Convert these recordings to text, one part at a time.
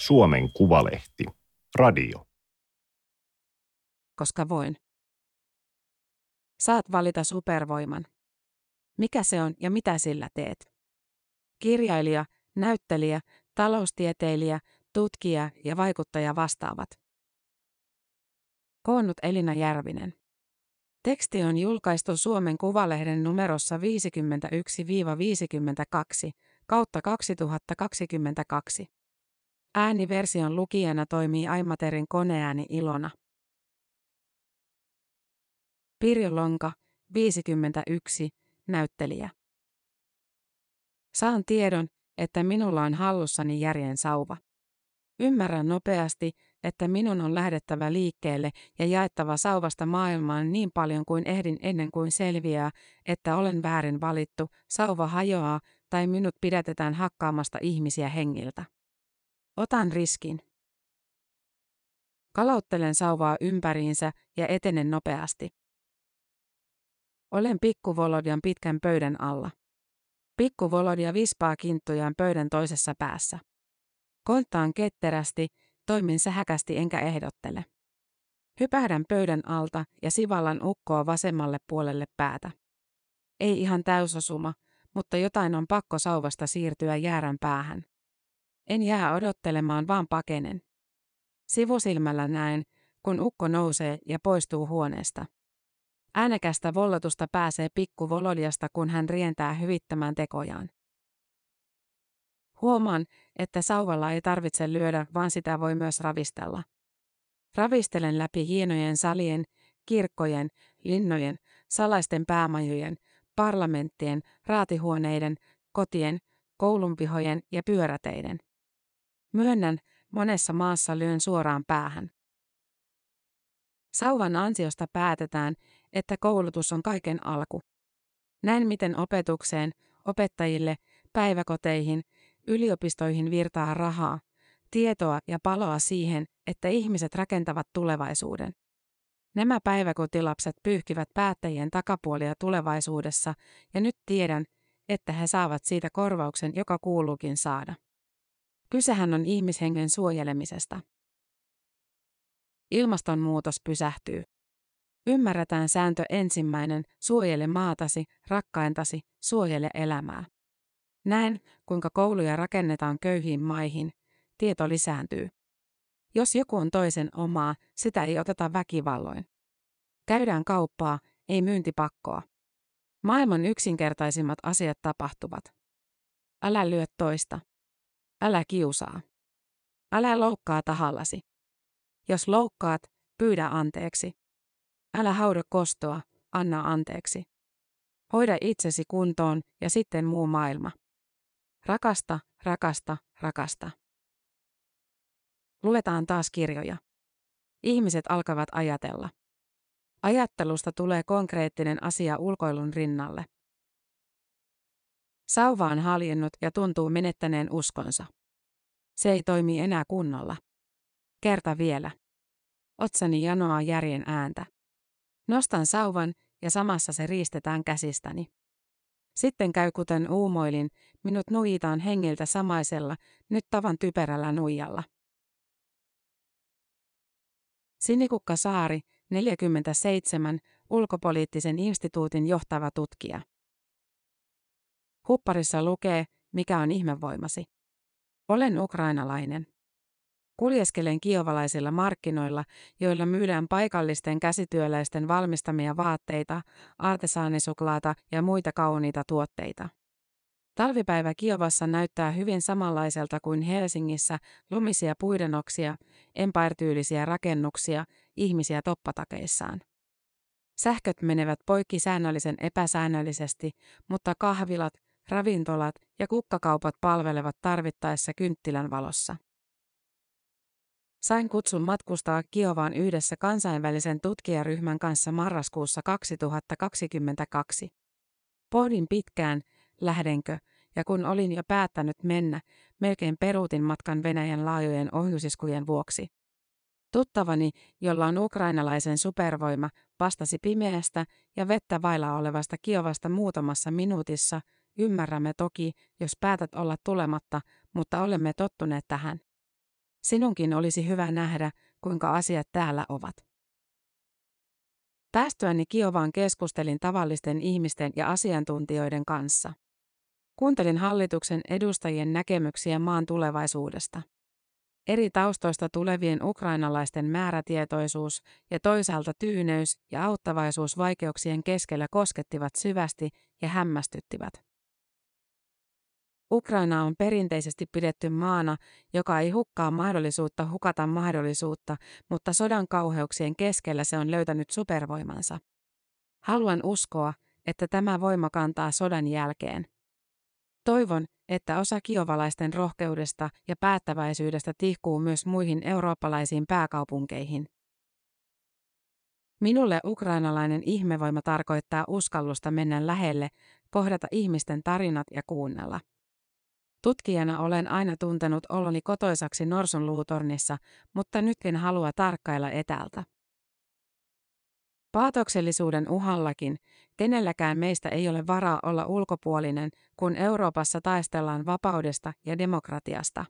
Suomen Kuvalehti. Radio. Koska voin. Saat valita supervoiman. Mikä se on ja mitä sillä teet? Kirjailija, näyttelijä, taloustieteilijä, tutkija ja vaikuttaja vastaavat. Koonnut Elina Järvinen. Teksti on julkaistu Suomen Kuvalehden numerossa 51-52 kautta 2022. Ääniversion lukijana toimii Aimaterin koneääni Ilona. Pirjo Lonka, 51, näyttelijä. Saan tiedon, että minulla on hallussani järjen sauva. Ymmärrän nopeasti, että minun on lähdettävä liikkeelle ja jaettava sauvasta maailmaan niin paljon kuin ehdin ennen kuin selviää, että olen väärin valittu, sauva hajoaa tai minut pidätetään hakkaamasta ihmisiä hengiltä. Otan riskin. Kalauttelen sauvaa ympäriinsä ja etenen nopeasti. Olen pikku Volodjan pitkän pöydän alla. Pikku Volodia vispaa kinttujaan pöydän toisessa päässä. Konttaan ketterästi, toimin sähäkästi enkä ehdottele. Hypähdän pöydän alta ja sivallan ukkoa vasemmalle puolelle päätä. Ei ihan täysosuma, mutta jotain on pakko sauvasta siirtyä jäärän päähän. En jää odottelemaan, vaan pakenen. Sivusilmällä näen, kun ukko nousee ja poistuu huoneesta. Äänekästä vollotusta pääsee pikku Volodiasta, kun hän rientää hyvittämään tekojaan. Huomaan, että sauvalla ei tarvitse lyödä, vaan sitä voi myös ravistella. Ravistelen läpi hienojen salien, kirkkojen, linnojen, salaisten päämajojen, parlamenttien, raatihuoneiden, kotien, koulunpihojen ja pyöräteiden. Myönnän, monessa maassa lyön suoraan päähän. Sauvan ansiosta päätetään, että koulutus on kaiken alku. Näin miten opetukseen, opettajille, päiväkoteihin, yliopistoihin virtaa rahaa, tietoa ja paloa siihen, että ihmiset rakentavat tulevaisuuden. Nämä päiväkotilapset pyyhkivät päättäjien takapuolia tulevaisuudessa, ja nyt tiedän, että he saavat siitä korvauksen, joka kuuluukin saada. Kysehän on ihmishengen suojelemisesta. Ilmastonmuutos pysähtyy. Ymmärretään sääntö ensimmäinen, suojele maatasi, rakkaintasi, suojele elämää. Näen, kuinka kouluja rakennetaan köyhiin maihin. Tieto lisääntyy. Jos joku on toisen omaa, sitä ei oteta väkivalloin. Käydään kauppaa, ei myyntipakkoa. Maailman yksinkertaisimmat asiat tapahtuvat. Älä lyö toista. Älä kiusaa. Älä loukkaa tahallasi. Jos loukkaat, pyydä anteeksi. Älä hauda kostoa, anna anteeksi. Hoida itsesi kuntoon ja sitten muu maailma. Rakasta, rakasta, rakasta. Luetaan taas kirjoja. Ihmiset alkavat ajatella. Ajattelusta tulee konkreettinen asia ulkoilun rinnalle. Sauva on haljennut ja tuntuu menettäneen uskonsa. Se ei toimi enää kunnolla. Kerta vielä. Otsani janoaa järjen ääntä. Nostan sauvan ja samassa se riistetään käsistäni. Sitten käy kuten uumoilin, minut nuijitaan hengiltä samaisella, nyt tavan typerällä nuijalla. Sinikukka Saari, 47, ulkopoliittisen instituutin johtava tutkija. Hupparissa lukee, mikä on ihmevoimasi. Olen ukrainalainen. Kuljeskelen kiovalaisilla markkinoilla, joilla myydään paikallisten käsityöläisten valmistamia vaatteita, artesaanisuklaata ja muita kauniita tuotteita. Talvipäivä Kiovassa näyttää hyvin samanlaiselta kuin Helsingissä, lumisia puidenoksia, empire rakennuksia, ihmisiä toppatakeissaan. Sähköt menevät poikki säännöllisen epäsäännöllisesti, mutta kahvilat, ravintolat ja kukkakaupat palvelevat tarvittaessa kynttilän valossa. Sain kutsun matkustaa Kiovaan yhdessä kansainvälisen tutkijaryhmän kanssa marraskuussa 2022. Pohdin pitkään, lähdenkö, ja kun olin jo päättänyt mennä, melkein peruutin matkan Venäjän laajojen ohjusiskujen vuoksi. Tuttavani, jolla on ukrainalaisen supervoima, vastasi pimeästä ja vettä vailla olevasta Kiovasta muutamassa minuutissa, ymmärrämme toki, jos päätät olla tulematta, mutta olemme tottuneet tähän. Sinunkin olisi hyvä nähdä, kuinka asiat täällä ovat. Päästyäni Kiovaan keskustelin tavallisten ihmisten ja asiantuntijoiden kanssa. Kuuntelin hallituksen edustajien näkemyksiä maan tulevaisuudesta. Eri taustoista tulevien ukrainalaisten määrätietoisuus ja toisaalta tyyneys ja auttavaisuus vaikeuksien keskellä koskettivat syvästi ja hämmästyttivät. Ukraina on perinteisesti pidetty maana, joka ei hukkaa mahdollisuutta hukata mahdollisuutta, mutta sodan kauheuksien keskellä se on löytänyt supervoimansa. Haluan uskoa, että tämä voima kantaa sodan jälkeen. Toivon, että osa kiovalaisten rohkeudesta ja päättäväisyydestä tihkuu myös muihin eurooppalaisiin pääkaupunkeihin. Minulle ukrainalainen ihmevoima tarkoittaa uskallusta mennä lähelle, kohdata ihmisten tarinat ja kuunnella. Tutkijana olen aina tuntenut oloni kotoisaksi norsunluutornissa, mutta nytkin halua tarkkailla etäältä. Paatoksellisuuden uhallakin, kenelläkään meistä ei ole varaa olla ulkopuolinen, kun Euroopassa taistellaan vapaudesta ja demokratiasta.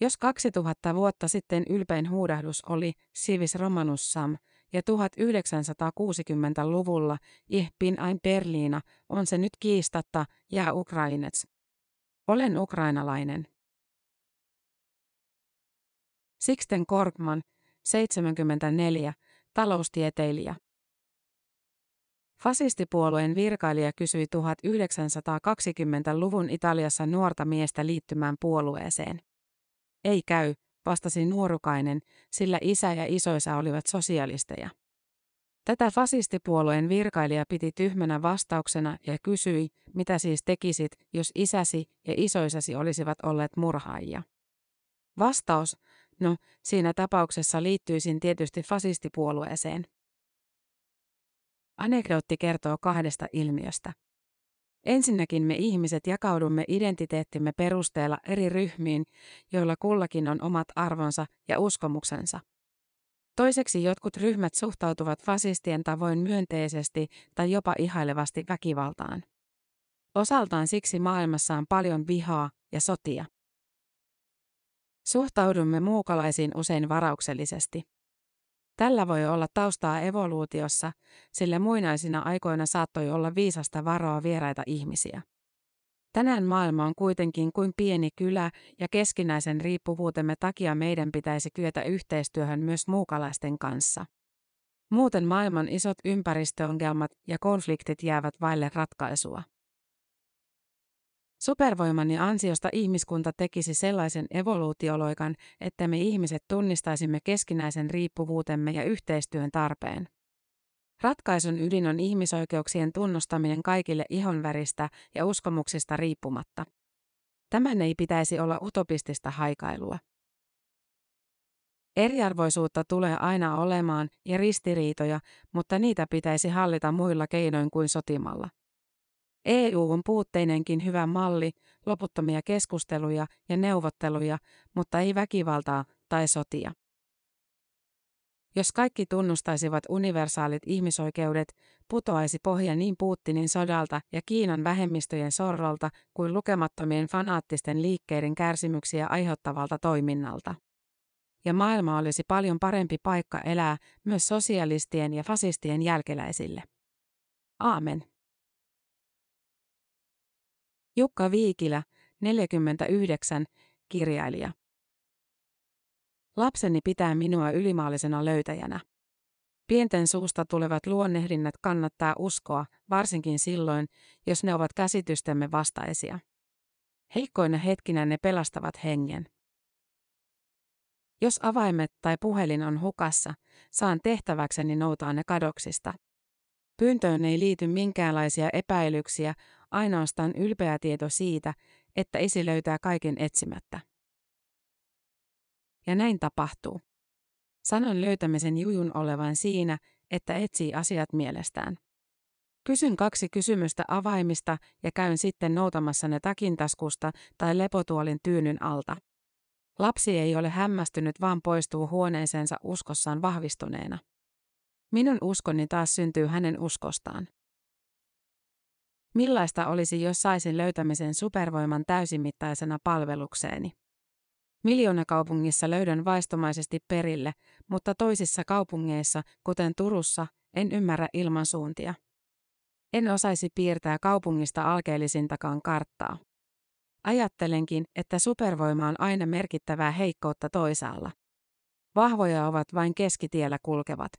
Jos 2000 vuotta sitten ylpein huudahdus oli Civis Romanus Sam ja 1960-luvulla Ich bin ein Berlina, on se nyt kiistatta ja Ukrainets. Olen ukrainalainen. Sixten Korkman, 74, taloustieteilijä. Fasistipuolueen virkailija kysyi 1920-luvun Italiassa nuorta miestä liittymään puolueeseen. Ei käy, vastasi nuorukainen, sillä isä ja isoisa olivat sosialisteja. Tätä fasistipuolueen virkailija piti tyhmänä vastauksena ja kysyi, mitä siis tekisit, jos isäsi ja isoisasi olisivat olleet murhaajia. Vastaus, no siinä tapauksessa liittyisin tietysti fasistipuolueeseen. Anekdootti kertoo kahdesta ilmiöstä. Ensinnäkin me ihmiset jakaudumme identiteettimme perusteella eri ryhmiin, joilla kullakin on omat arvonsa ja uskomuksensa. Toiseksi jotkut ryhmät suhtautuvat fasistien tavoin myönteisesti tai jopa ihailevasti väkivaltaan. Osaltaan siksi maailmassa on paljon vihaa ja sotia. Suhtaudumme muukalaisiin usein varauksellisesti. Tällä voi olla taustaa evoluutiossa, sillä muinaisina aikoina saattoi olla viisasta varoa vieraita ihmisiä. Tänään maailma on kuitenkin kuin pieni kylä ja keskinäisen riippuvuutemme takia meidän pitäisi kyetä yhteistyöhön myös muukalaisten kanssa. Muuten maailman isot ympäristöongelmat ja konfliktit jäävät vaille ratkaisua. Supervoimani ansiosta ihmiskunta tekisi sellaisen evoluutioloikan, että me ihmiset tunnistaisimme keskinäisen riippuvuutemme ja yhteistyön tarpeen. Ratkaisun ydin on ihmisoikeuksien tunnustaminen kaikille ihonväristä ja uskomuksista riippumatta. Tämän ei pitäisi olla utopistista haikailua. Eriarvoisuutta tulee aina olemaan ja ristiriitoja, mutta niitä pitäisi hallita muilla keinoin kuin sotimalla. EU on puutteinenkin hyvä malli, loputtomia keskusteluja ja neuvotteluja, mutta ei väkivaltaa tai sotia. Jos kaikki tunnustaisivat universaalit ihmisoikeudet, putoaisi pohja niin Putinin sodalta ja Kiinan vähemmistöjen sorrolta kuin lukemattomien fanaattisten liikkeiden kärsimyksiä aiheuttavalta toiminnalta. Ja maailma olisi paljon parempi paikka elää myös sosialistien ja fasistien jälkeläisille. Aamen. Jukka Viikilä, 49, kirjailija. Lapseni pitää minua ylimaallisena löytäjänä. Pienten suusta tulevat luonnehdinnat kannattaa uskoa, varsinkin silloin, jos ne ovat käsitystemme vastaisia. Heikkoina hetkinä ne pelastavat hengen. Jos avaimet tai puhelin on hukassa, saan tehtäväkseni noutaa ne kadoksista. Pyyntöön ei liity minkäänlaisia epäilyksiä, ainoastaan ylpeä tieto siitä, että isi löytää kaiken etsimättä. Ja näin tapahtuu. Sanon löytämisen jujun olevan siinä, että etsii asiat mielestään. Kysyn kaksi kysymystä avaimista ja käyn sitten noutamassa ne takintaskusta tai lepotuolin tyynyn alta. Lapsi ei ole hämmästynyt, vaan poistuu huoneeseensa uskossaan vahvistuneena. Minun uskoni taas syntyy hänen uskostaan. Millaista olisi, jos saisin löytämisen supervoiman täysimittaisena palvelukseeni? Miljoonakaupungissa löydän vaistomaisesti perille, mutta toisissa kaupungeissa, kuten Turussa, en ymmärrä ilmansuuntia. En osaisi piirtää kaupungista alkeellisintakaan karttaa. Ajattelenkin, että supervoima on aina merkittävää heikkoutta toisaalla. Vahvoja ovat vain keskitiellä kulkevat.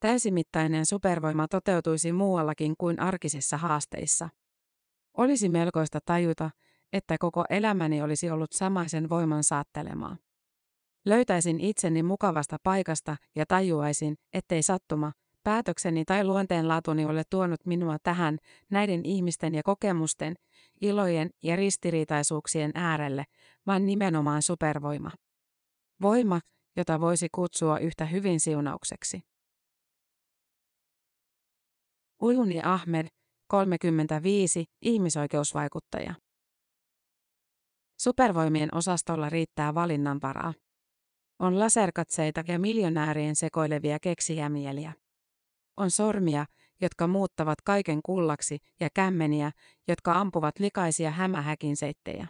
Täysimittainen supervoima toteutuisi muuallakin kuin arkisissa haasteissa. Olisi melkoista tajuta, että koko elämäni olisi ollut samaisen voiman saattelemaa. Löytäisin itseni mukavasta paikasta ja tajuaisin, ettei sattuma, päätökseni tai luonteenlaatuni ole tuonut minua tähän, näiden ihmisten ja kokemusten, ilojen ja ristiriitaisuuksien äärelle, vaan nimenomaan supervoima. Voima, jota voisi kutsua yhtä hyvin siunaukseksi. Ujuni Ahmed, 35, ihmisoikeusvaikuttaja. Supervoimien osastolla riittää valinnanvaraa. On laserkatseita ja miljonäärien sekoilevia keksijämieliä. On sormia, jotka muuttavat kaiken kullaksi, ja kämmeniä, jotka ampuvat likaisia hämähäkinseittejä.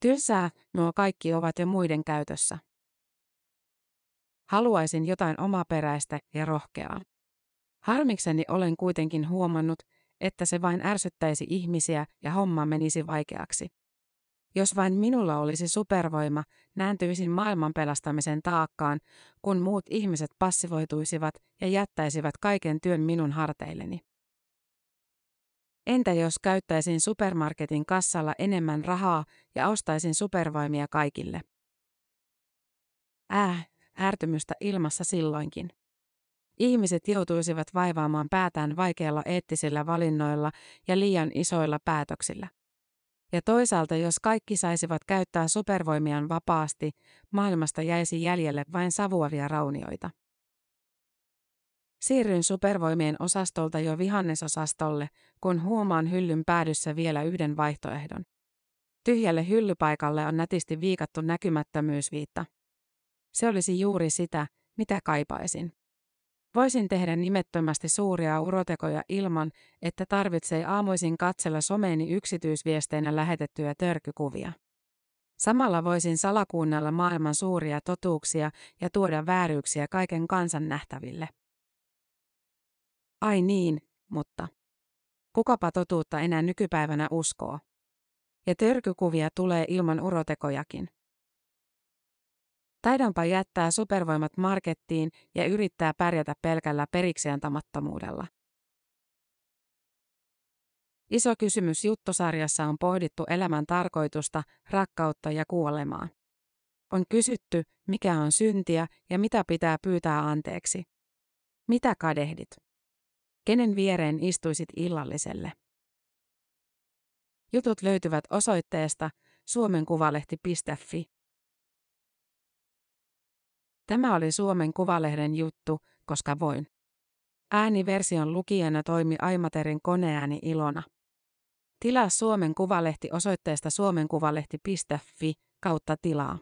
Tylsää, nuo kaikki ovat jo muiden käytössä. Haluaisin jotain omaperäistä ja rohkeaa. Harmikseni olen kuitenkin huomannut, että se vain ärsyttäisi ihmisiä ja homma menisi vaikeaksi. Jos vain minulla olisi supervoima, nääntyisin maailman pelastamisen taakkaan, kun muut ihmiset passivoituisivat ja jättäisivät kaiken työn minun harteilleni. Entä jos käyttäisin supermarketin kassalla enemmän rahaa ja ostaisin supervoimia kaikille? Äh, ärtymystä ilmassa silloinkin. Ihmiset joutuisivat vaivaamaan päätään vaikeilla eettisillä valinnoilla ja liian isoilla päätöksillä. Ja toisaalta, jos kaikki saisivat käyttää supervoimiaan vapaasti, maailmasta jäisi jäljelle vain savuavia raunioita. Siirryn supervoimien osastolta jo vihannesosastolle, kun huomaan hyllyn päädyssä vielä yhden vaihtoehdon. Tyhjälle hyllypaikalle on nätisti viikattu näkymättömyysviitta. Se olisi juuri sitä, mitä kaipaisin. Voisin tehdä nimettömästi suuria urotekoja ilman, että tarvitsee aamuisin katsella someeni yksityisviesteinä lähetettyjä törkykuvia. Samalla voisin salakuunnella maailman suuria totuuksia ja tuoda vääryyksiä kaiken kansan nähtäville. Ai niin, mutta kukapa totuutta enää nykypäivänä uskoo? Ja törkykuvia tulee ilman urotekojakin. Taidanpa jättää supervoimat markettiin ja yrittää pärjätä pelkällä periksiantamattomuudella. Iso kysymys juttosarjassa on pohdittu elämän tarkoitusta, rakkautta ja kuolemaa. On kysytty, mikä on syntiä ja mitä pitää pyytää anteeksi. Mitä kadehdit? Kenen viereen istuisit illalliselle? Jutut löytyvät osoitteesta suomenkuvalehti.fi. Tämä oli Suomen Kuvalehden juttu, koska voin. Ääniversion lukijana toimi Aimaterin koneääni Ilona. Tilaa Suomen Kuvalehti osoitteesta suomenkuvalehti.fi kautta tilaa.